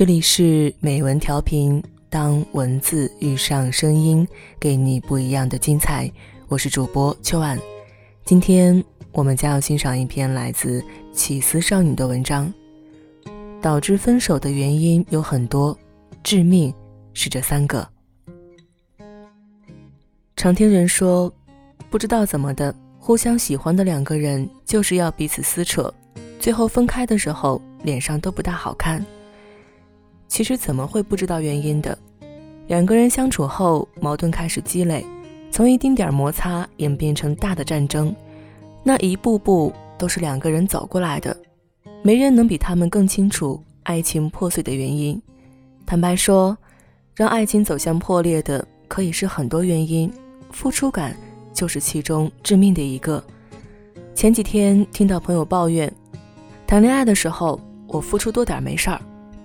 这里是美文调频，当文字遇上声音，给你不一样的精彩。我是主播秋晚，今天我们将要欣赏一篇来自起司少女的文章。导致分手的原因有很多，致命是这三个。常听人说，不知道怎么的，互相喜欢的两个人就是要彼此撕扯，最后分开的时候脸上都不大好看。其实怎么会不知道原因的？两个人相处后，矛盾开始积累，从一丁点摩擦演变成大的战争，那一步步都是两个人走过来的，没人能比他们更清楚爱情破碎的原因。坦白说，让爱情走向破裂的可以是很多原因，付出感就是其中致命的一个。前几天听到朋友抱怨，谈恋爱的时候我付出多点没事儿。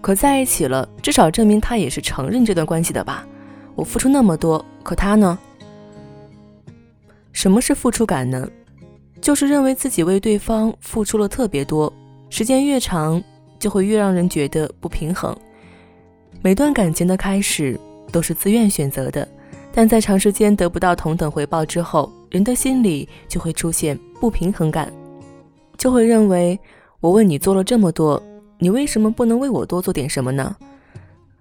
可在一起了，至少证明他也是承认这段关系的吧？我付出那么多，可他呢？什么是付出感呢？就是认为自己为对方付出了特别多，时间越长，就会越让人觉得不平衡。每段感情的开始都是自愿选择的，但在长时间得不到同等回报之后，人的心里就会出现不平衡感，就会认为我为你做了这么多。你为什么不能为我多做点什么呢？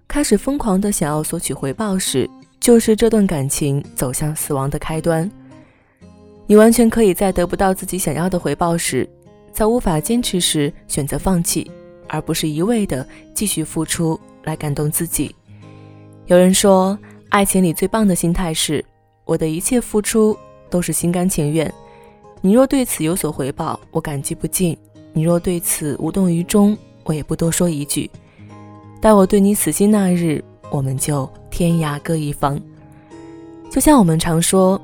开始疯狂的想要索取回报时，就是这段感情走向死亡的开端。你完全可以在得不到自己想要的回报时，在无法坚持时选择放弃，而不是一味的继续付出来感动自己。有人说，爱情里最棒的心态是：我的一切付出都是心甘情愿。你若对此有所回报，我感激不尽；你若对此无动于衷，我也不多说一句，待我对你死心那日，我们就天涯各一方。就像我们常说，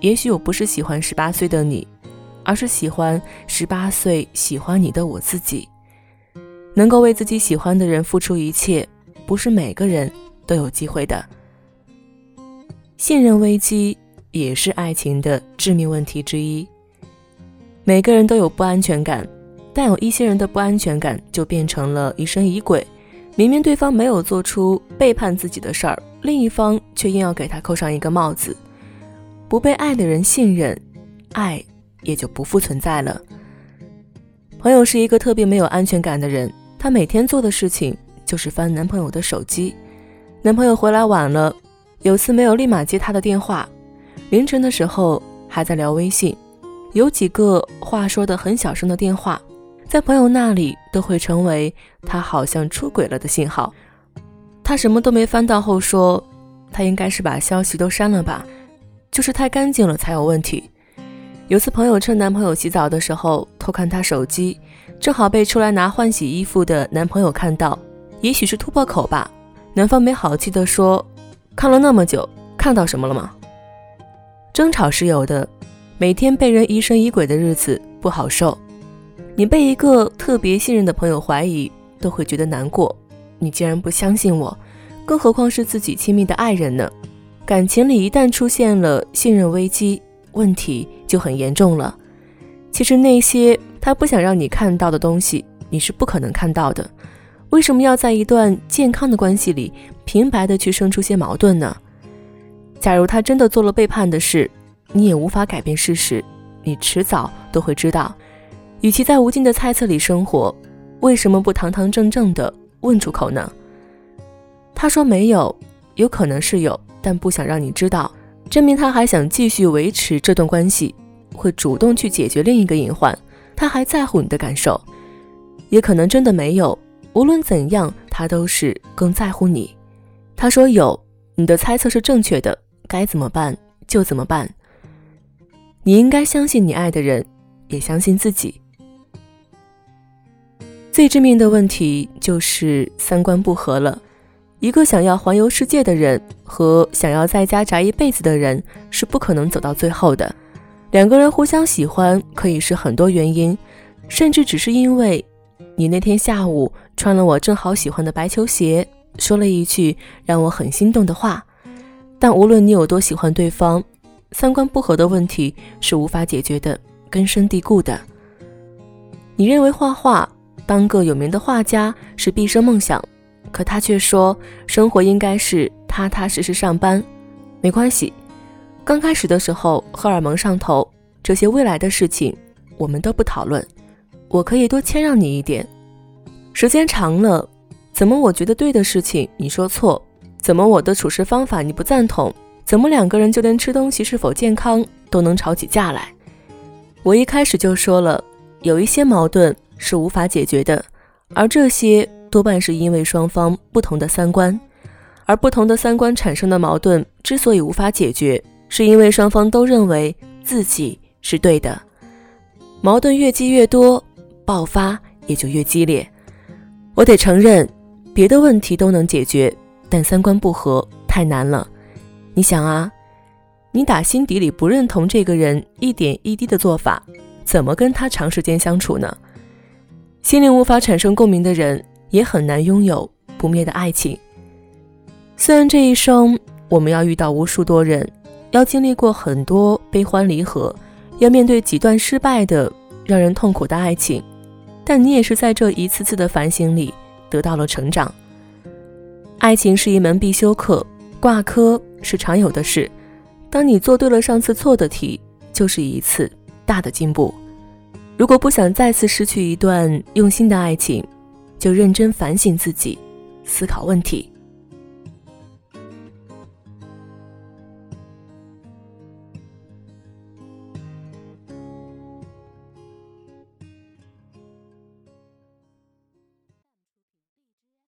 也许我不是喜欢十八岁的你，而是喜欢十八岁喜欢你的我自己。能够为自己喜欢的人付出一切，不是每个人都有机会的。信任危机也是爱情的致命问题之一。每个人都有不安全感。但有一些人的不安全感就变成了疑神疑鬼，明明对方没有做出背叛自己的事儿，另一方却硬要给他扣上一个帽子。不被爱的人信任，爱也就不复存在了。朋友是一个特别没有安全感的人，她每天做的事情就是翻男朋友的手机。男朋友回来晚了，有次没有立马接他的电话，凌晨的时候还在聊微信，有几个话说的很小声的电话。在朋友那里都会成为他好像出轨了的信号。他什么都没翻到后说，他应该是把消息都删了吧，就是太干净了才有问题。有次朋友趁男朋友洗澡的时候偷看他手机，正好被出来拿换洗衣服的男朋友看到，也许是突破口吧。男方没好气地说：“看了那么久，看到什么了吗？”争吵是有的，每天被人疑神疑鬼的日子不好受。你被一个特别信任的朋友怀疑，都会觉得难过。你竟然不相信我，更何况是自己亲密的爱人呢？感情里一旦出现了信任危机，问题就很严重了。其实那些他不想让你看到的东西，你是不可能看到的。为什么要在一段健康的关系里平白的去生出些矛盾呢？假如他真的做了背叛的事，你也无法改变事实，你迟早都会知道。与其在无尽的猜测里生活，为什么不堂堂正正的问出口呢？他说没有，有可能是有，但不想让你知道，证明他还想继续维持这段关系，会主动去解决另一个隐患，他还在乎你的感受。也可能真的没有，无论怎样，他都是更在乎你。他说有，你的猜测是正确的，该怎么办就怎么办。你应该相信你爱的人，也相信自己。最致命的问题就是三观不合了。一个想要环游世界的人和想要在家宅一辈子的人是不可能走到最后的。两个人互相喜欢可以是很多原因，甚至只是因为你那天下午穿了我正好喜欢的白球鞋，说了一句让我很心动的话。但无论你有多喜欢对方，三观不合的问题是无法解决的，根深蒂固的。你认为画画？当个有名的画家是毕生梦想，可他却说生活应该是踏踏实实上班。没关系，刚开始的时候荷尔蒙上头，这些未来的事情我们都不讨论。我可以多谦让你一点。时间长了，怎么我觉得对的事情你说错？怎么我的处事方法你不赞同？怎么两个人就连吃东西是否健康都能吵起架来？我一开始就说了，有一些矛盾是无法解决的，而这些多半是因为双方不同的三观，而不同的三观产生的矛盾之所以无法解决，是因为双方都认为自己是对的。矛盾越积越多，爆发也就越激烈。我得承认，别的问题都能解决，但三观不合太难了。你想啊，你打心底里不认同这个人一点一滴的做法，怎么跟他长时间相处呢？心灵无法产生共鸣的人，也很难拥有不灭的爱情。虽然这一生我们要遇到无数多人，要经历过很多悲欢离合。要面对几段失败的、让人痛苦的爱情，但你也是在这一次次的反省里得到了成长。爱情是一门必修课，挂科是常有的事。当你做对了上次错的题，就是一次大的进步。如果不想再次失去一段用心的爱情，就认真反省自己，思考问题。